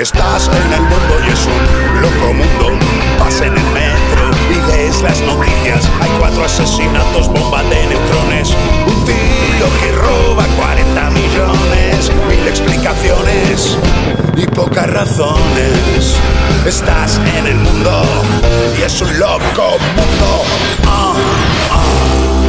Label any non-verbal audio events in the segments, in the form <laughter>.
Estás en el mundo y es un loco mundo. Vas en el metro y lees las noticias. Hay cuatro asesinatos, bomba de neutrones. Un tío que roba 40 millones. Mil explicaciones y pocas razones. Estás en el mundo y es un loco mundo. Ah, ah.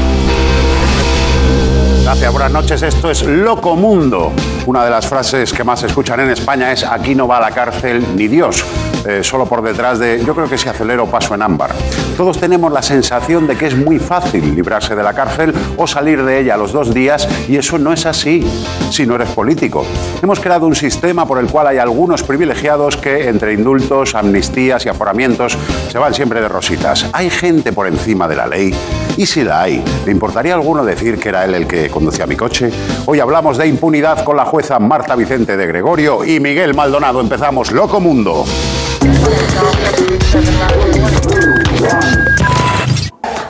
Gracias, buenas noches. Esto es Loco Mundo. Una de las frases que más se escuchan en España es aquí no va a la cárcel ni Dios. Eh, solo por detrás de yo creo que si acelero paso en ámbar. Todos tenemos la sensación de que es muy fácil librarse de la cárcel o salir de ella a los dos días y eso no es así si no eres político. Hemos creado un sistema por el cual hay algunos privilegiados que entre indultos, amnistías y aforamientos se van siempre de rositas. Hay gente por encima de la ley y si la hay, ¿le importaría a alguno decir que era él el que conducía mi coche? Hoy hablamos de impunidad con la jueza Marta Vicente de Gregorio y Miguel Maldonado. Empezamos Loco Mundo.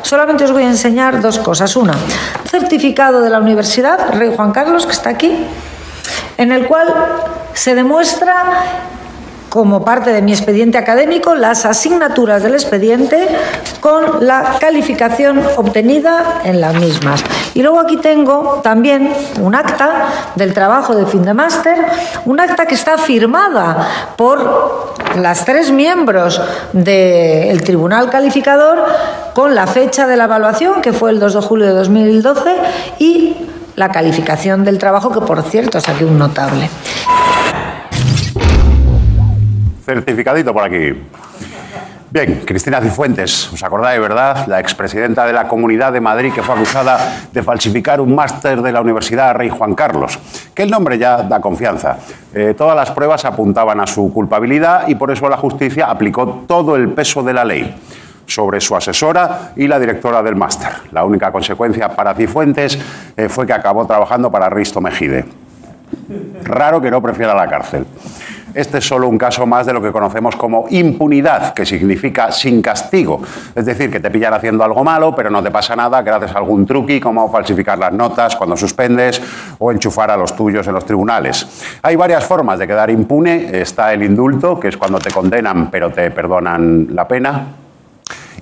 Solamente os voy a enseñar dos cosas. Una, certificado de la Universidad Rey Juan Carlos, que está aquí, en el cual se demuestra como parte de mi expediente académico las asignaturas del expediente con la calificación obtenida en las mismas. Y luego aquí tengo también un acta del trabajo de fin de máster, un acta que está firmada por las tres miembros del Tribunal Calificador con la fecha de la evaluación, que fue el 2 de julio de 2012, y la calificación del trabajo, que por cierto saqué un notable. Certificadito por aquí. Bien, Cristina Cifuentes, ¿os acordáis, verdad? La expresidenta de la Comunidad de Madrid que fue acusada de falsificar un máster de la Universidad Rey Juan Carlos. Que el nombre ya da confianza. Eh, todas las pruebas apuntaban a su culpabilidad y por eso la justicia aplicó todo el peso de la ley sobre su asesora y la directora del máster. La única consecuencia para Cifuentes eh, fue que acabó trabajando para Risto Mejide. Raro que no prefiera la cárcel. Este es solo un caso más de lo que conocemos como impunidad, que significa sin castigo. Es decir, que te pillan haciendo algo malo, pero no te pasa nada gracias a algún truqui como falsificar las notas cuando suspendes o enchufar a los tuyos en los tribunales. Hay varias formas de quedar impune. Está el indulto, que es cuando te condenan pero te perdonan la pena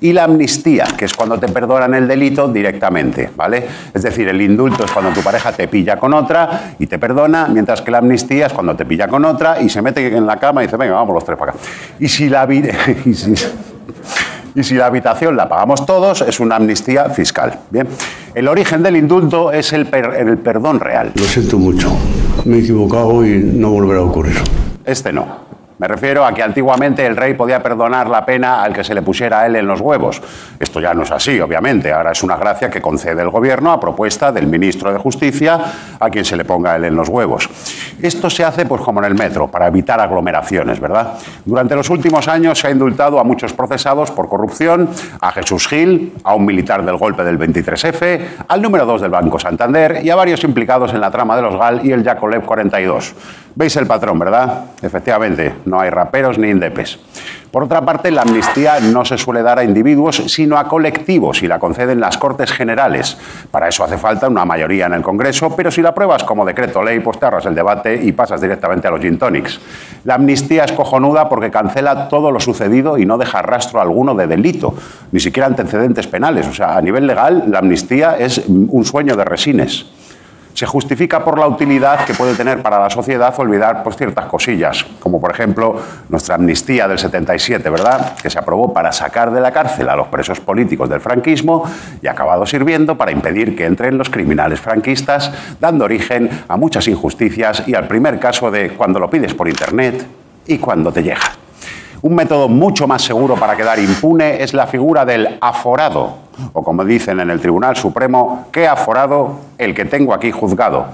y la amnistía, que es cuando te perdonan el delito directamente, ¿vale? Es decir, el indulto es cuando tu pareja te pilla con otra y te perdona, mientras que la amnistía es cuando te pilla con otra y se mete en la cama y dice, venga, vamos los tres para acá. Y si la <laughs> y si, y si la habitación la pagamos todos, es una amnistía fiscal. Bien, el origen del indulto es el, el perdón real. Lo siento mucho, me he equivocado y no volverá a ocurrir. Este no. Me refiero a que antiguamente el rey podía perdonar la pena al que se le pusiera a él en los huevos. Esto ya no es así, obviamente. Ahora es una gracia que concede el gobierno a propuesta del ministro de Justicia a quien se le ponga a él en los huevos. Esto se hace pues como en el metro, para evitar aglomeraciones, ¿verdad? Durante los últimos años se ha indultado a muchos procesados por corrupción, a Jesús Gil, a un militar del golpe del 23F, al número 2 del Banco Santander y a varios implicados en la trama de los GAL y el Yacolev 42. Veis el patrón, ¿verdad? Efectivamente, no hay raperos ni indepes. Por otra parte, la amnistía no se suele dar a individuos, sino a colectivos y la conceden las Cortes Generales. Para eso hace falta una mayoría en el Congreso, pero si la pruebas como decreto ley, pues te ahorras el debate y pasas directamente a los gin tonics. La amnistía es cojonuda porque cancela todo lo sucedido y no deja rastro alguno de delito, ni siquiera antecedentes penales. O sea, a nivel legal, la amnistía es un sueño de resines se justifica por la utilidad que puede tener para la sociedad olvidar pues, ciertas cosillas, como por ejemplo nuestra amnistía del 77, ¿verdad? Que se aprobó para sacar de la cárcel a los presos políticos del franquismo y ha acabado sirviendo para impedir que entren los criminales franquistas, dando origen a muchas injusticias y al primer caso de cuando lo pides por internet y cuando te llega. Un método mucho más seguro para quedar impune es la figura del aforado, o como dicen en el Tribunal Supremo, ¿qué aforado? El que tengo aquí juzgado.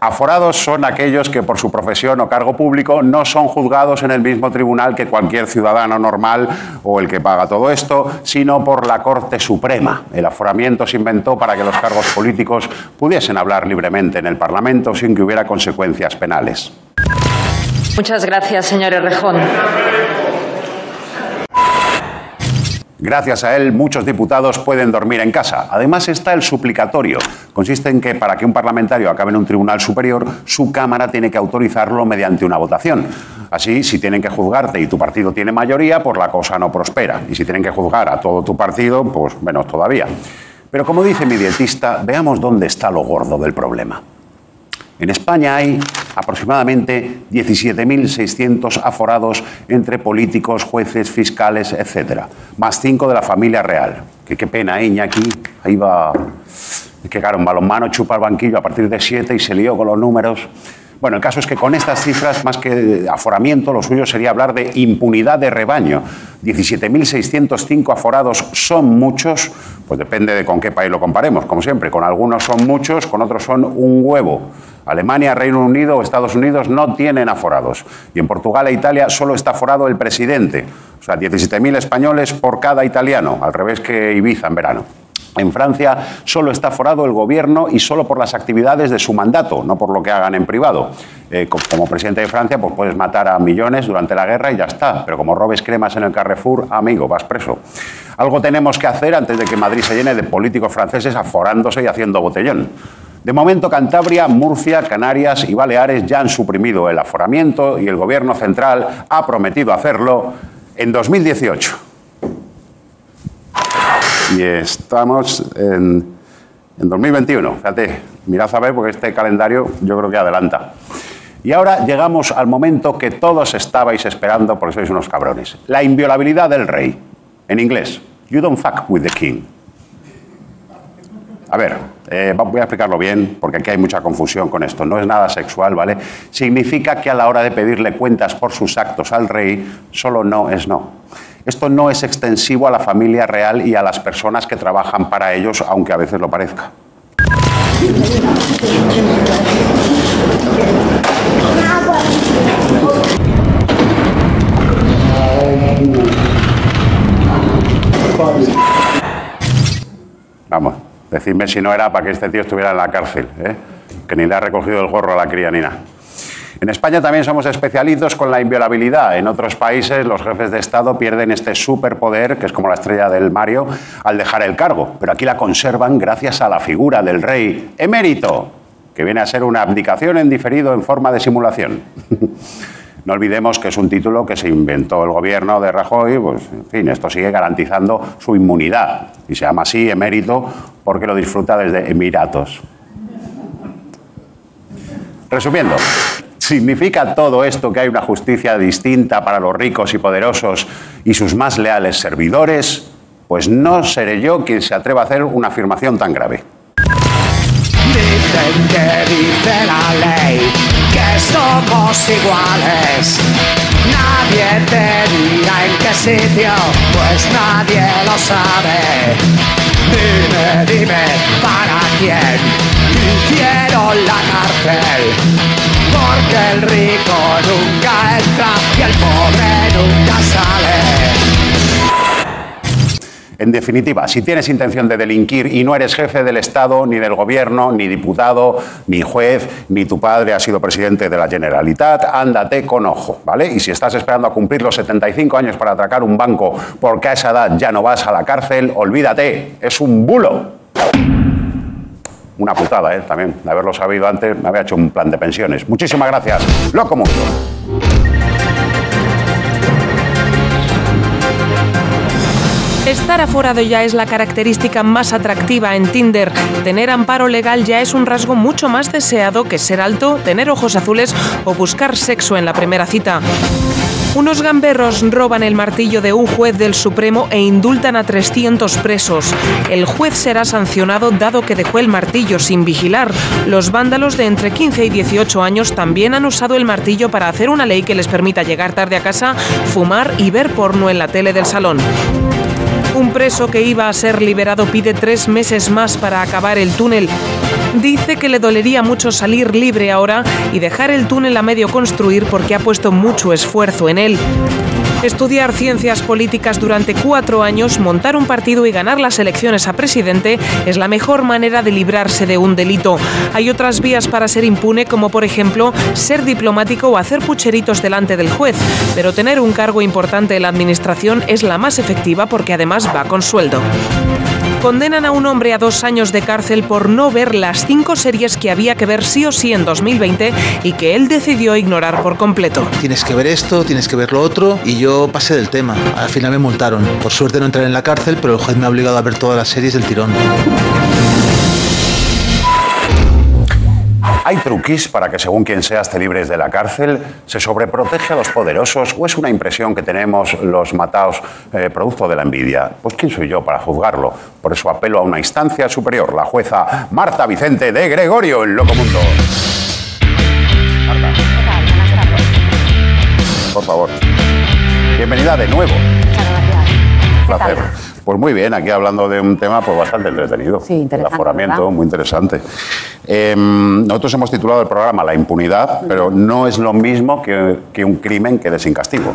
Aforados son aquellos que por su profesión o cargo público no son juzgados en el mismo tribunal que cualquier ciudadano normal o el que paga todo esto, sino por la Corte Suprema. El aforamiento se inventó para que los cargos políticos pudiesen hablar libremente en el Parlamento sin que hubiera consecuencias penales. Muchas gracias, señor Errejón. Gracias a él, muchos diputados pueden dormir en casa. Además está el suplicatorio. Consiste en que para que un parlamentario acabe en un tribunal superior, su Cámara tiene que autorizarlo mediante una votación. Así, si tienen que juzgarte y tu partido tiene mayoría, pues la cosa no prospera. Y si tienen que juzgar a todo tu partido, pues menos todavía. Pero como dice mi dietista, veamos dónde está lo gordo del problema. En España hay aproximadamente 17.600 aforados entre políticos, jueces, fiscales, etc. Más cinco de la familia real. Que qué pena, ¿eh, Iñaki. Ahí va. Que claro, balonmano chupa el banquillo a partir de siete y se lió con los números. Bueno, el caso es que con estas cifras, más que aforamiento, lo suyo sería hablar de impunidad de rebaño. 17.605 aforados son muchos, pues depende de con qué país lo comparemos, como siempre. Con algunos son muchos, con otros son un huevo. Alemania, Reino Unido o Estados Unidos no tienen aforados. Y en Portugal e Italia solo está aforado el presidente. O sea, 17.000 españoles por cada italiano, al revés que Ibiza en verano. En Francia solo está forado el gobierno y solo por las actividades de su mandato, no por lo que hagan en privado. Eh, como presidente de Francia, pues puedes matar a millones durante la guerra y ya está. Pero como robes cremas en el Carrefour, amigo, vas preso. Algo tenemos que hacer antes de que Madrid se llene de políticos franceses aforándose y haciendo botellón. De momento, Cantabria, Murcia, Canarias y Baleares ya han suprimido el aforamiento y el Gobierno central ha prometido hacerlo en 2018. Y estamos en, en 2021. Fíjate, mirad a ver porque este calendario yo creo que adelanta. Y ahora llegamos al momento que todos estabais esperando porque sois unos cabrones. La inviolabilidad del rey. En inglés, you don't fuck with the king. A ver, eh, voy a explicarlo bien porque aquí hay mucha confusión con esto. No es nada sexual, ¿vale? Significa que a la hora de pedirle cuentas por sus actos al rey, solo no es no. Esto no es extensivo a la familia real y a las personas que trabajan para ellos, aunque a veces lo parezca. Vamos, decidme si no era para que este tío estuviera en la cárcel, ¿eh? que ni le ha recogido el gorro a la crianina. En España también somos especialistas con la inviolabilidad. En otros países los jefes de Estado pierden este superpoder, que es como la estrella del Mario, al dejar el cargo. Pero aquí la conservan gracias a la figura del rey emérito, que viene a ser una abdicación en diferido en forma de simulación. <laughs> No olvidemos que es un título que se inventó el gobierno de Rajoy, pues en fin, esto sigue garantizando su inmunidad y se llama así emérito porque lo disfruta desde Emiratos. Resumiendo, ¿significa todo esto que hay una justicia distinta para los ricos y poderosos y sus más leales servidores? Pues no seré yo quien se atreva a hacer una afirmación tan grave. Dicen que dice la ley que somos iguales. Nadie te dirá en qué sitio, pues nadie lo sabe. Dime, dime, ¿para quién hicieron la cárcel? Porque el rico nunca entra y el pobre nunca sale. En definitiva, si tienes intención de delinquir y no eres jefe del Estado, ni del Gobierno, ni diputado, ni juez, ni tu padre ha sido presidente de la Generalitat, ándate con ojo, ¿vale? Y si estás esperando a cumplir los 75 años para atracar un banco porque a esa edad ya no vas a la cárcel, olvídate, es un bulo. Una putada, ¿eh? También, de haberlo sabido antes, me había hecho un plan de pensiones. Muchísimas gracias. Loco Mundo. Estar aforado ya es la característica más atractiva en Tinder. Tener amparo legal ya es un rasgo mucho más deseado que ser alto, tener ojos azules o buscar sexo en la primera cita. Unos gamberros roban el martillo de un juez del Supremo e indultan a 300 presos. El juez será sancionado dado que dejó el martillo sin vigilar. Los vándalos de entre 15 y 18 años también han usado el martillo para hacer una ley que les permita llegar tarde a casa, fumar y ver porno en la tele del salón. Un preso que iba a ser liberado pide tres meses más para acabar el túnel. Dice que le dolería mucho salir libre ahora y dejar el túnel a medio construir porque ha puesto mucho esfuerzo en él. Estudiar ciencias políticas durante cuatro años, montar un partido y ganar las elecciones a presidente es la mejor manera de librarse de un delito. Hay otras vías para ser impune, como por ejemplo ser diplomático o hacer pucheritos delante del juez, pero tener un cargo importante en la administración es la más efectiva porque además va con sueldo. Condenan a un hombre a dos años de cárcel por no ver las cinco series que había que ver sí o sí en 2020 y que él decidió ignorar por completo. Tienes que ver esto, tienes que ver lo otro y yo pasé del tema. Al final me multaron. Por suerte no entré en la cárcel, pero el juez me ha obligado a ver todas las series del tirón. ¿Hay truquis para que según quien seas te libres de la cárcel? ¿Se sobreprotege a los poderosos o es una impresión que tenemos los mataos eh, producto de la envidia? Pues quién soy yo para juzgarlo. Por eso apelo a una instancia superior, la jueza Marta Vicente de Gregorio en Locomundo. Marta. Por favor. Bienvenida de nuevo. Placer. Pues muy bien, aquí hablando de un tema pues bastante entretenido. Sí, interesante, El aforamiento, ¿verdad? muy interesante. Eh, nosotros hemos titulado el programa La impunidad, pero no es lo mismo que, que un crimen quede sin castigo.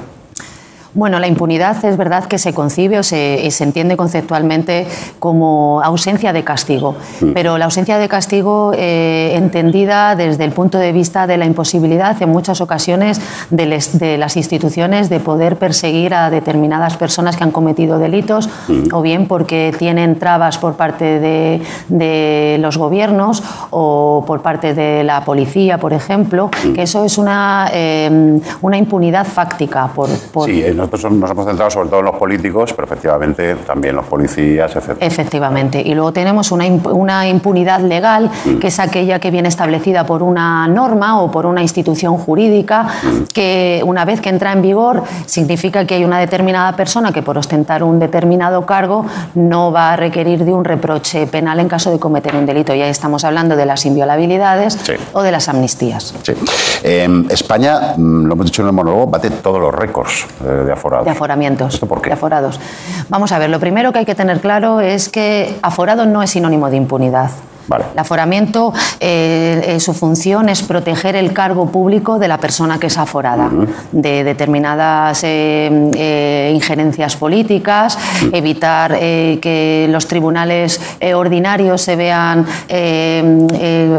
Bueno, la impunidad es verdad que se concibe o se, y se entiende conceptualmente como ausencia de castigo, pero la ausencia de castigo eh, entendida desde el punto de vista de la imposibilidad en muchas ocasiones de, les- de las instituciones de poder perseguir a determinadas personas que han cometido delitos o bien porque tienen trabas por parte de, de los gobiernos o por parte de la policía, por ejemplo, que eso es una, eh, una impunidad fáctica por, por- Sí, eh, nosotros nos hemos centrado sobre todo en los políticos, pero efectivamente también los policías, etc. Efectivamente. Y luego tenemos una, una impunidad legal, que es aquella que viene establecida por una norma o por una institución jurídica, que una vez que entra en vigor significa que hay una determinada persona que por ostentar un determinado cargo no va a requerir de un reproche penal en caso de cometer un delito. Y ahí estamos hablando de las inviolabilidades Sí. o de las amnistías. Sí. Eh, España, mm, lo hemos dicho en el monólogo, bate todos los récords eh, de aforados. De aforamientos. ¿Esto por qué? De aforados. Vamos a ver, lo primero que hay que tener claro es que aforado no es sinónimo de impunidad. Vale. El aforamiento, eh, eh, su función es proteger el cargo público de la persona que es aforada de determinadas eh, injerencias políticas, evitar que los tribunales ordinarios se vean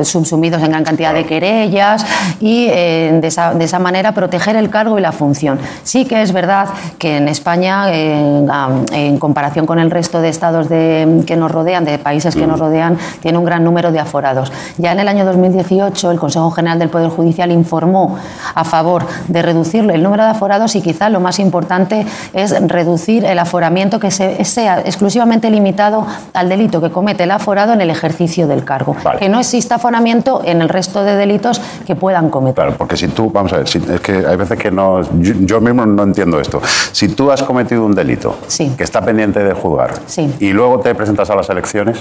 subsumidos en gran cantidad de querellas y de, esa, de esa manera proteger el cargo y la función. Sí que es verdad que en España, en comparación con el resto de estados de- que nos rodean, de países que nos rodean, tiene un gran número de aforados. Ya en el año 2018 el Consejo General del Poder Judicial informó a favor de reducir el número de aforados y quizá lo más importante es reducir el aforamiento que se- sea exclusivamente limitado al delito que comete el aforado en el ejercicio del cargo. Vale. Que no exista aforamiento en el resto de delitos que puedan cometer. Claro, porque si tú, vamos a ver, si- es que hay veces que no, yo, yo mismo no entiendo esto. Si tú has cometido un delito Sí. que está pendiente de juzgar Sí. y luego te presentas a las elecciones,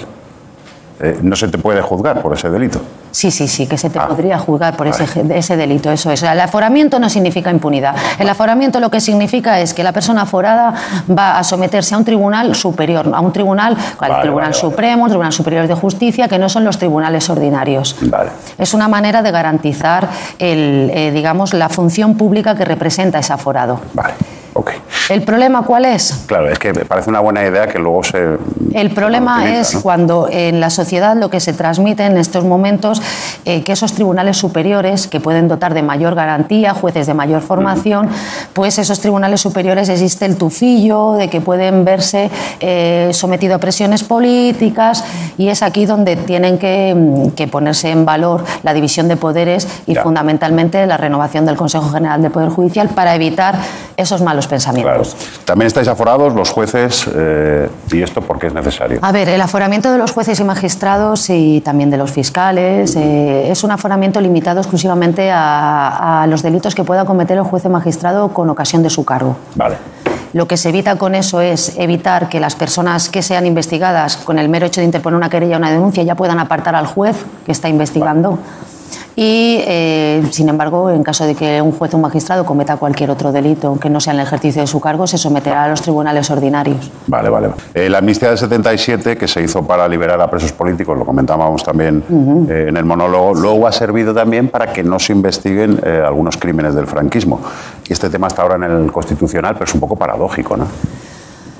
eh, no se te puede juzgar por ese delito. Sí, sí, sí, que se te Ah. podría juzgar por ese, Vale. ese delito, eso es. El aforamiento no significa impunidad. El aforamiento lo que significa es que la persona aforada va a someterse a un tribunal superior, a un tribunal, al Vale, Tribunal vale, vale. Supremo, un Tribunal Superior de Justicia, que no son los tribunales ordinarios. Vale. Es una manera de garantizar, el, eh, digamos, la función pública que representa ese aforado. Vale, ok. ¿El problema cuál es? Claro, es que me parece una buena idea que luego se... El problema utiliza, es ¿no? cuando en la sociedad lo que se transmite en estos momentos, eh, que esos tribunales superiores, que pueden dotar de mayor garantía, jueces de mayor formación, pues esos tribunales superiores existe el tufillo de que pueden verse eh, sometidos a presiones políticas y es aquí donde tienen que, mm, que ponerse en valor la división de poderes y Ya. fundamentalmente la renovación del Consejo General del Poder Judicial para evitar esos malos pensamientos. Claro. También estáis aforados los jueces, eh, y esto porque es necesario. A ver, el aforamiento de los jueces y magistrados y también de los fiscales eh, es un aforamiento limitado exclusivamente a, a los delitos que pueda cometer el juez o magistrado con ocasión de su cargo. Vale. Lo que se evita con eso es evitar que las personas que sean investigadas con el mero hecho de interponer una querella o una denuncia ya puedan apartar al juez que está investigando. Y, eh, sin embargo, en caso de que un juez o un magistrado cometa cualquier otro delito que no sea en el ejercicio de su cargo, se someterá a los tribunales ordinarios. Vale, vale. Eh, la amnistía del 77, que se hizo para liberar a presos políticos, lo comentábamos también eh, en el monólogo, luego ha servido también para que no se investiguen algunos crímenes del franquismo. y este tema está ahora en el Constitucional, pero es un poco paradójico, ¿no?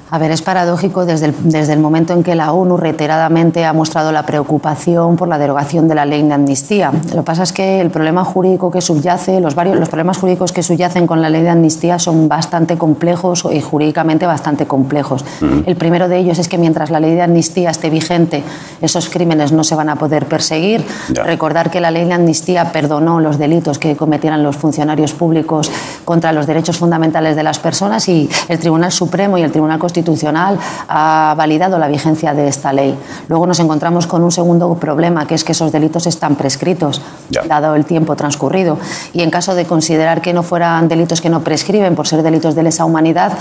A ver, es paradójico desde el, desde el momento en que la ONU reiteradamente ha mostrado la preocupación por la derogación de la ley de amnistía. Lo que pasa es que el problema jurídico que subyace, los, varios, los problemas jurídicos que subyacen con la ley de amnistía son bastante complejos y jurídicamente bastante complejos. El primero de ellos es que mientras la ley de amnistía esté vigente, esos crímenes no se van a poder perseguir. Ya. Recordar que la ley de amnistía perdonó los delitos que cometieran los funcionarios públicos contra los derechos fundamentales de las personas y el Tribunal Supremo y el Tribunal Constitucional ha validado la vigencia de esta ley. Luego nos encontramos con un segundo problema, que es que esos delitos están prescritos, Ya. dado el tiempo transcurrido. Y en caso de considerar que no fueran delitos que no prescriben por ser delitos de lesa humanidad,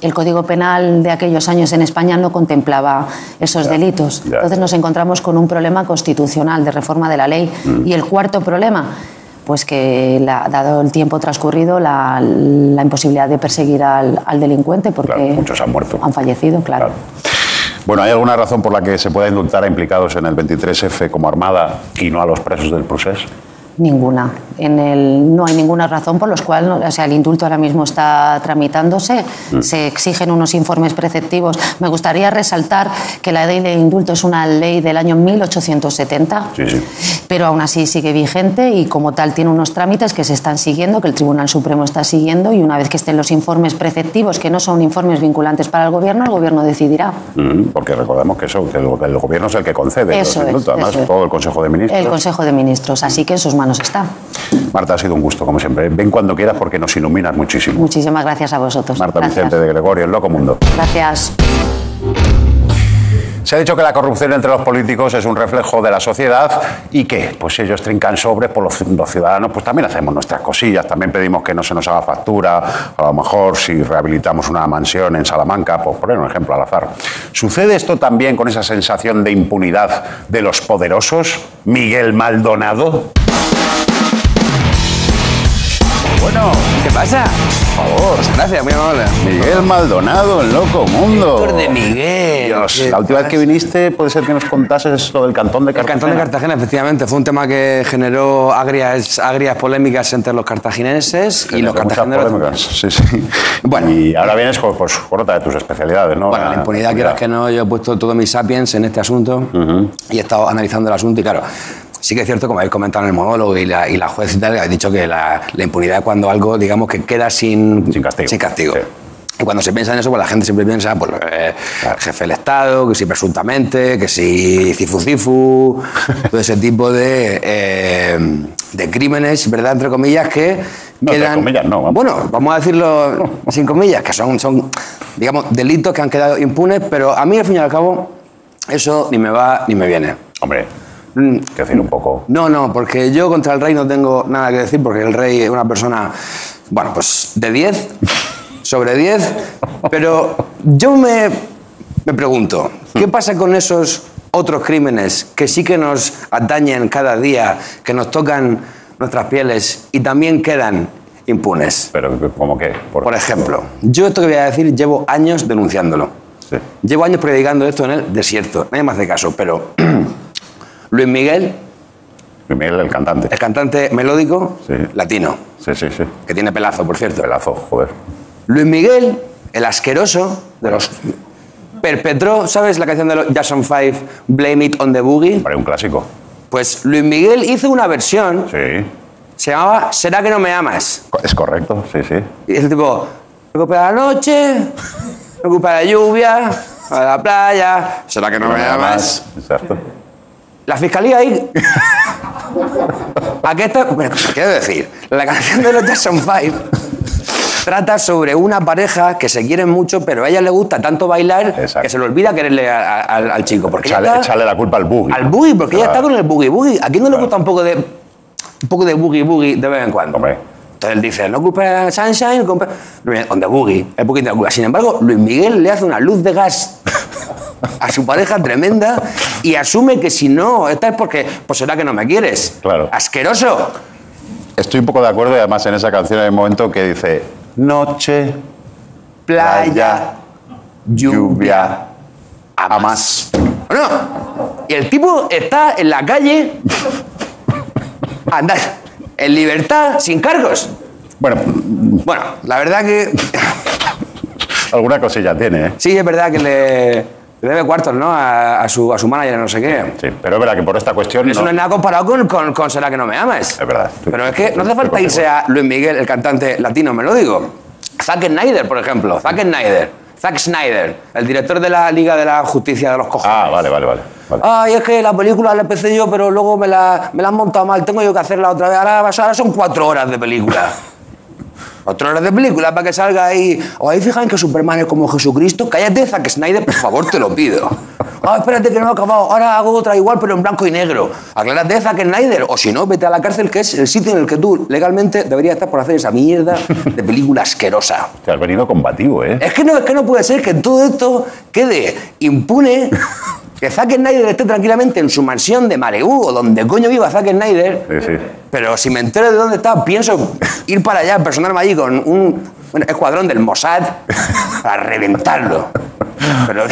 el Código Penal de aquellos años en España no contemplaba esos delitos. ya. Entonces nos encontramos con un problema constitucional de reforma de la ley. Mm. Y el cuarto problema, pues que la- dado el tiempo transcurrido, la, la imposibilidad de perseguir al, al delincuente porque Claro, muchos han muerto. han fallecido, claro. Claro. Bueno, ¿hay alguna razón por la que se pueda indultar a implicados en el 23F como Armada y no a los presos del procés? Ninguna. En el, no hay ninguna razón por los cuales, o sea, el indulto ahora mismo está tramitándose, Mm. se exigen unos informes preceptivos. Me gustaría resaltar que la ley de indulto es una ley del año 1870, Sí, sí. pero aún así sigue vigente y como tal tiene unos trámites que se están siguiendo, que el Tribunal Supremo está siguiendo y una vez que estén los informes preceptivos, que no son informes vinculantes para el Gobierno, el Gobierno decidirá. Mm, Porque recordemos que eso, que el, el gobierno es el que concede Eso los es, indultos, además todo el Consejo de Ministros. El Consejo de Ministros, así que en sus manos está. Marta, ha sido un gusto, como siempre. Ven cuando quieras porque nos iluminas muchísimo. Muchísimas gracias a vosotros. Marta Gracias. Vicente de Gregorio, en Loco Mundo. Gracias. Se ha dicho que la corrupción entre los políticos es un reflejo de la sociedad y que pues ellos trincan sobres por los, los ciudadanos, pues también hacemos nuestras cosillas, también pedimos que no se nos haga factura, a lo mejor si rehabilitamos una mansión en Salamanca, pues poner un ejemplo al azar. ¿Sucede esto también con esa sensación de impunidad de los poderosos? Miguel Maldonado. Bueno, ¿Qué pasa? por favor, Gracias, muy amable. Miguel Maldonado en Loco Mundo. Héctor de Miguel. Dios, ¿Qué la última vez que viniste puede ser que nos contases lo del cantón de El Cartagena. Cantón de Cartagena, efectivamente, fue un tema que generó agrias, agrias polémicas entre los cartagineses y los cartagineros. polémicas, Sí, sí. Bueno. y ahora vienes con, pues, con otra de tus especialidades, ¿no? Bueno, la impunidad, quieras que no, yo he puesto todo mi sapiens en este asunto y he estado analizando el asunto y claro, sí que es cierto, como habéis comentado en el monólogo y la, y la juez y tal, ha dicho que la, la impunidad es cuando algo, digamos, que queda sin, Sin castigo. Sin castigo. Sí. Y cuando se piensa en eso, pues la gente siempre piensa, pues, eh, jefe del Estado, que si presuntamente, que si cifu cifu, <laughs> todo ese tipo de, eh, de crímenes, ¿verdad? Entre comillas, que No, entre quedan... comillas no, vamos. Bueno, vamos a decirlo sin comillas, que son, son, digamos, delitos que han quedado impunes, pero a mí, al fin y al cabo, eso ni me va ni me viene. Hombre, Mm, que decir un poco. no, no, porque yo contra el rey no tengo nada que decir, porque el rey es una persona, bueno, pues de 10, <laughs> sobre 10, pero yo me, me pregunto, ¿qué pasa con esos otros crímenes que sí que nos atañen cada día, que nos tocan nuestras pieles y también quedan impunes? Pero, ¿cómo qué? Por ejemplo, yo esto que voy a decir llevo años denunciándolo. Sí. Llevo años predicando esto en el desierto. Nadie me hace caso, pero <clears throat> Luis Miguel, Miguel, el cantante. el cantante melódico Sí. latino, Sí, sí, sí. que tiene pelazo, por cierto. Pelazo, joder. Luis Miguel, el asqueroso de los... Perpetró, ¿sabes la canción de los Jackson 5, Blame It on the Boogie? Hombre, un clásico. Pues Luis Miguel hizo una versión, Sí. se llamaba ¿Será que no me amas? Es correcto, sí, sí. Y es el tipo, me ocupa la noche, me ocupa la lluvia, a la playa, ¿será que no me amas? Exacto. La fiscalía ahí. ¿A qué está? Bueno, quiero decir, la canción de los Jackson 5 trata sobre una pareja que se quieren mucho, pero a ella le gusta tanto bailar Exacto. que se le olvida quererle a- a- al, al chico. Porque ella está- echarle la culpa al buggy. al boogie, porque ella está con el boogie boogie. ¿A quién no le gusta un poco de un poco de boogie boogie de vez en cuando? Hombre. Entonces él dice, no culpa Sunshine, culpa... on the boogie, el boogie de la culpa. Sin embargo, Luis Miguel le hace una luz de gas a su pareja tremenda y asume que si no, esta es porque, pues será que no me quieres. Claro. Asqueroso. Estoy un poco de acuerdo y además en esa canción hay un momento que dice noche, Playa, lluvia, a más. Bueno, y el tipo está en la calle, andar en libertad, sin cargos. Bueno, Bueno, la verdad que alguna cosilla tiene, ¿eh? sí, es verdad que le, le debe cuartos, ¿no? A, a su, a su manager, no sé qué. Sí, pero es verdad que por esta cuestión. Eso no, es nada comparado con, con, con Será que no me amas. Es verdad. Pero es que no hace falta irse a Luis Miguel, el cantante latino, me lo digo. Zack Snyder, por ejemplo. Zack Snyder. Zack Snyder, el director de la Liga de la Justicia de los Cojones. Ah, vale, vale, vale. vale. Ay, es que la película la empecé yo, pero luego me la, me la han montado mal. Tengo yo que hacerla otra vez. Ahora, ahora son cuatro horas de película. <laughs> Cuatro horas de película para que salga ahí. ¿O ahí fijan que Superman es como Jesucristo? Cállate, Zack Snyder, por favor, te lo pido. Ah, espérate que no he acabado. Ahora hago otra igual, pero en blanco y negro. Aclárate, Zack Snyder. O si no, vete a la cárcel, que es el sitio en el que tú legalmente deberías estar por hacer esa mierda de película asquerosa. <laughs> Te has venido combativo, ¿eh? Es que no, es que no puede ser que todo esto quede impune. Que Zack Snyder esté tranquilamente en su mansión de Malibu o donde coño viva Zack Snyder. Sí, sí. Pero si me entero de dónde está, pienso ir para allá, personarme allí con un bueno, escuadrón del Mossad para reventarlo. Pero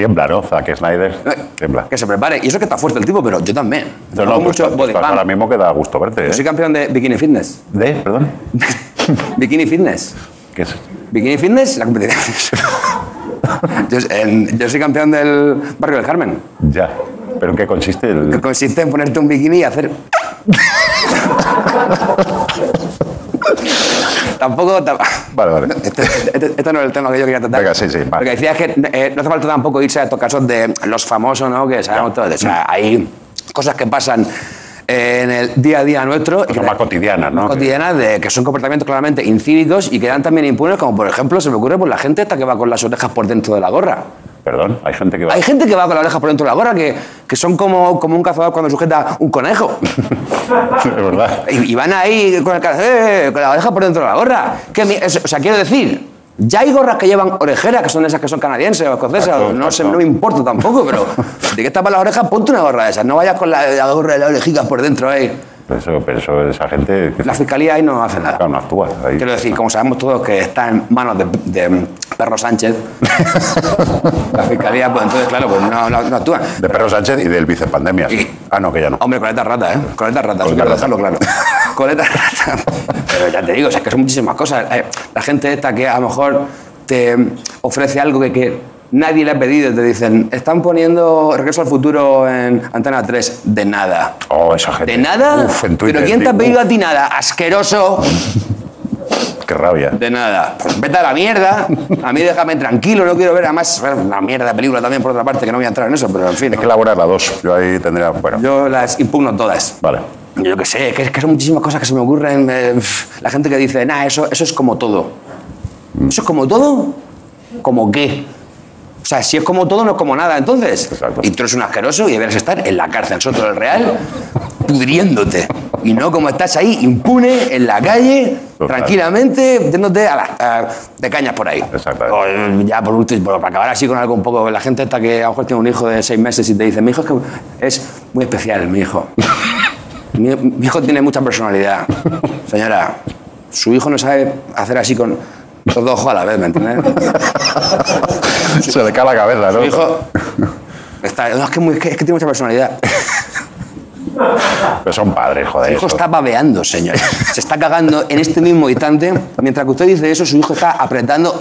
Tiembla, ¿no? Zack Snyder. Tiembla. que se prepare. Y eso que está fuerte el tipo, pero yo también. No, Hago no, pues, mucho pues, ahora mismo queda a gusto verte, Yo soy ¿eh? campeón de Bikini Fitness. ¿De? Perdón. <laughs> Bikini Fitness. ¿Qué es? Bikini Fitness, la competición. Yo, en- yo soy campeón del barrio del Carmen. Ya. ¿Pero en qué consiste Que el...? consiste en ponerte un bikini y hacer. tampoco. tam- Vale, vale. Este, este- este no es el tema que yo quería tratar. Venga, sí, sí, vale. Porque decías que eh, no hace falta tampoco irse a estos casos de los famosos, ¿no? Que sabemos todos. O sea, hay cosas que pasan en el día a día nuestro. Son más cotidianas, ¿no? cotidianas de que son comportamientos claramente incívicos y quedan también impunes, como por ejemplo se me ocurre por la gente esta que va con las orejas por dentro de la gorra. Perdón, hay gente que va... Hay gente que va con la oreja por dentro de la gorra que, que son como, como un cazador cuando sujeta un conejo. <laughs> Es verdad. Y, y van ahí con, el, ca- eh, con la oreja por dentro de la gorra. Que es- o sea, quiero decir, ya hay gorras que llevan orejeras, que son esas que son canadienses o escocesas. Exacto, no, sé, exacto. no me importa tampoco, pero <laughs> de que tapas la oreja, ponte una gorra de esas. No vayas con la, la gorra de la orejica por dentro ahí. Eso, pero eso, esa gente... La fiscalía ahí no hace nada. Claro, no actúa. Ahí. Quiero decir, como sabemos todos que está en manos de, de Perro Sánchez, <laughs> la fiscalía, pues entonces, claro, pues no, no, no actúa. De Perro Sánchez y del vicepandemia. Y- Ah, no, que ya no. Hombre, coleta rata, ¿eh? Coleta rata, Coleta dejarlo claro. <laughs> Coleta rata. Pero ya te digo, o sea, es que son muchísimas cosas. Eh, La gente esta que a lo mejor te ofrece algo que, que nadie le ha pedido, te dicen, están poniendo Regreso al Futuro en Antena 3. De nada. Oh, esa gente. ¿De nada? Uf, en Twitter, ¿Pero quién te ha pedido Uf, a ti nada? Asqueroso. <laughs> Qué rabia. De nada. Pues vete a la mierda. A mí déjame tranquilo, no quiero ver además una mierda de película también por otra parte, que no voy a entrar en eso, pero en fin. Hay que elaborar la dos. Yo ahí tendría... Bueno, Yo las impugno todas. vale. Yo qué sé, que, es que son muchísimas cosas que se me ocurren. eh, la gente que dice, nah, eso, eso es como todo. ¿Eso es como todo? ¿Como qué? O sea, si es como todo, no es como nada, entonces. Exacto. Y tú eres un asqueroso y deberías estar en la cárcel, nosotros el Real, pudriéndote. Y no como estás ahí, impune, en la calle, Total. tranquilamente, metiéndote a la- a- de cañas por ahí. O, eh, ya por último, para acabar así con algo un poco, la gente esta que a lo mejor tiene un hijo de seis meses y te dice, mi hijo es, que es muy especial, mi hijo. <laughs> Mi, mi hijo tiene mucha personalidad. Señora, su hijo no sabe hacer así con los dos ojos a la vez, ¿me entiendes? <laughs> Se le cae la cabeza, ¿no? Su hijo <laughs> está, no, es, que muy- es que- tiene mucha personalidad. Pero son padres, joder. Su hijo eso. está babeando, señor. Se está cagando en este mismo instante. Mientras que usted dice eso, su hijo está apretando.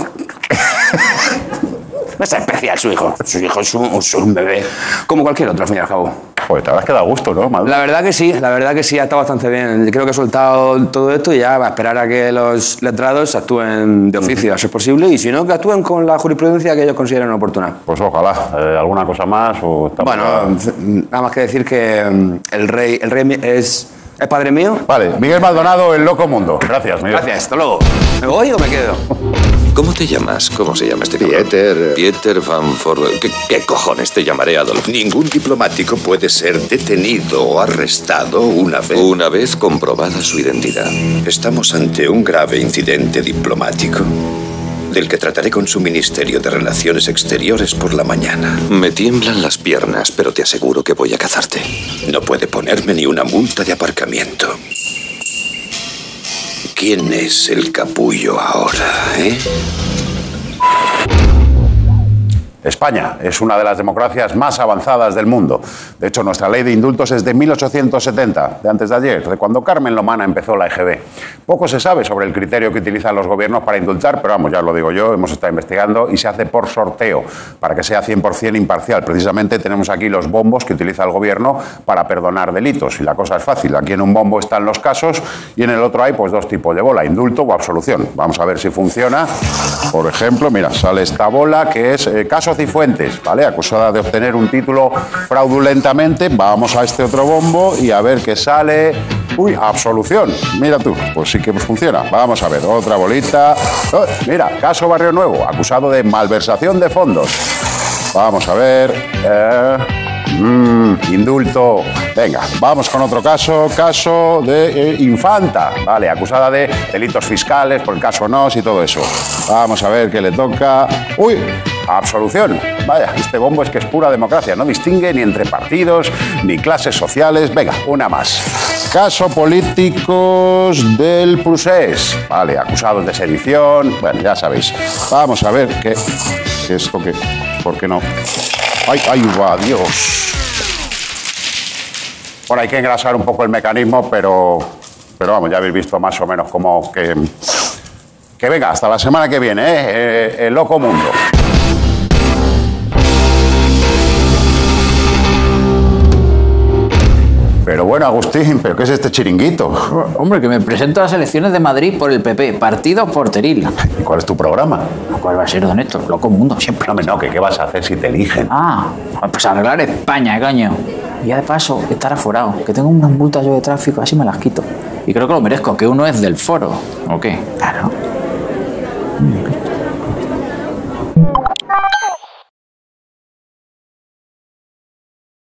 No <laughs> es especial su hijo. Su hijo es un, es un bebé. Como cualquier otro, al fin y al cabo. Joder, te habrás quedado a gusto, ¿no? Maduro? La verdad que sí, la verdad que sí, ha estado bastante bien. Creo que he soltado todo esto y ya va a esperar a que los letrados actúen de oficio, a ser posible, y si no, que actúen con la jurisprudencia que ellos consideren oportuna. Pues ojalá. Eh, ¿Alguna cosa más? O Bueno, nada más que decir que mm, el rey, el rey es, es padre mío. Vale, Miguel Maldonado, El Loco Mundo. Gracias, Miguel. Gracias, hasta luego. ¿Me voy o me quedo? ¿Cómo te llamas? ¿Cómo se llama este Pieter. Pieter Van Ford. ¿Qué, qué cojones te llamaré, Adolf? Ningún diplomático puede ser detenido o arrestado una vez. Una vez comprobada su identidad. Estamos ante un grave incidente diplomático, del que trataré con su Ministerio de Relaciones Exteriores por la mañana. Me tiemblan las piernas, pero te aseguro que voy a cazarte. No puede ponerme ni una multa de aparcamiento. ¿Quién es el capullo ahora, eh? España es una de las democracias más avanzadas del mundo. De hecho, nuestra ley de indultos es de 1870, de antes de ayer, de cuando Carmen Lomana empezó la EGB. Poco se sabe sobre el criterio que utilizan los gobiernos para indultar, pero vamos, ya lo digo yo, hemos estado investigando y se hace por sorteo, para que sea 100% imparcial. Precisamente tenemos aquí los bombos que utiliza el gobierno para perdonar delitos. Y la cosa es fácil. Aquí en un bombo están los casos y en el otro hay pues dos tipos de bola, indulto o absolución. Vamos a ver si funciona. Por ejemplo, mira, sale esta bola que es eh, caso Cifuentes, ¿vale? Acusada de obtener un título fraudulentamente. Vamos a este otro bombo y a ver qué sale. Uy, absolución. Mira tú, pues sí que funciona. Vamos a ver, otra bolita. Oh, mira, caso Barrio Nuevo, acusado de malversación de fondos. Vamos a ver. Eh, mm, indulto. Venga, vamos con otro caso. Caso de eh, Infanta. Vale, acusada de delitos fiscales por el caso NOS y todo eso. Vamos a ver qué le toca. Uy, absolución. Vaya, este bombo es que es pura democracia. No distingue ni entre partidos ni clases sociales. Venga, una más. Caso políticos del Prusés. Vale, acusados de sedición. Bueno, ya sabéis. Vamos a ver qué, qué esto que. ¿Por qué no? ¡Ay, ay, va, Dios! Bueno, hay que engrasar un poco el mecanismo, pero, pero vamos, ya habéis visto más o menos cómo que. Que venga, hasta la semana que viene, ¿eh? Eh, el loco mundo. Pero bueno, Agustín, ¿pero qué es este chiringuito? <laughs> Hombre, que me presento a las elecciones de Madrid por el PP, partido porteril. ¿Y cuál es tu programa? ¿Cuál va a ser, don Héctor? Loco mundo, siempre. No, no, que qué vas a hacer si te eligen. Ah, pues arreglar España, coño. Y ya de paso, estar aforado, que tengo unas multas yo de tráfico, así me las quito. Y creo que lo merezco, que uno es del foro, ¿o qué? Claro.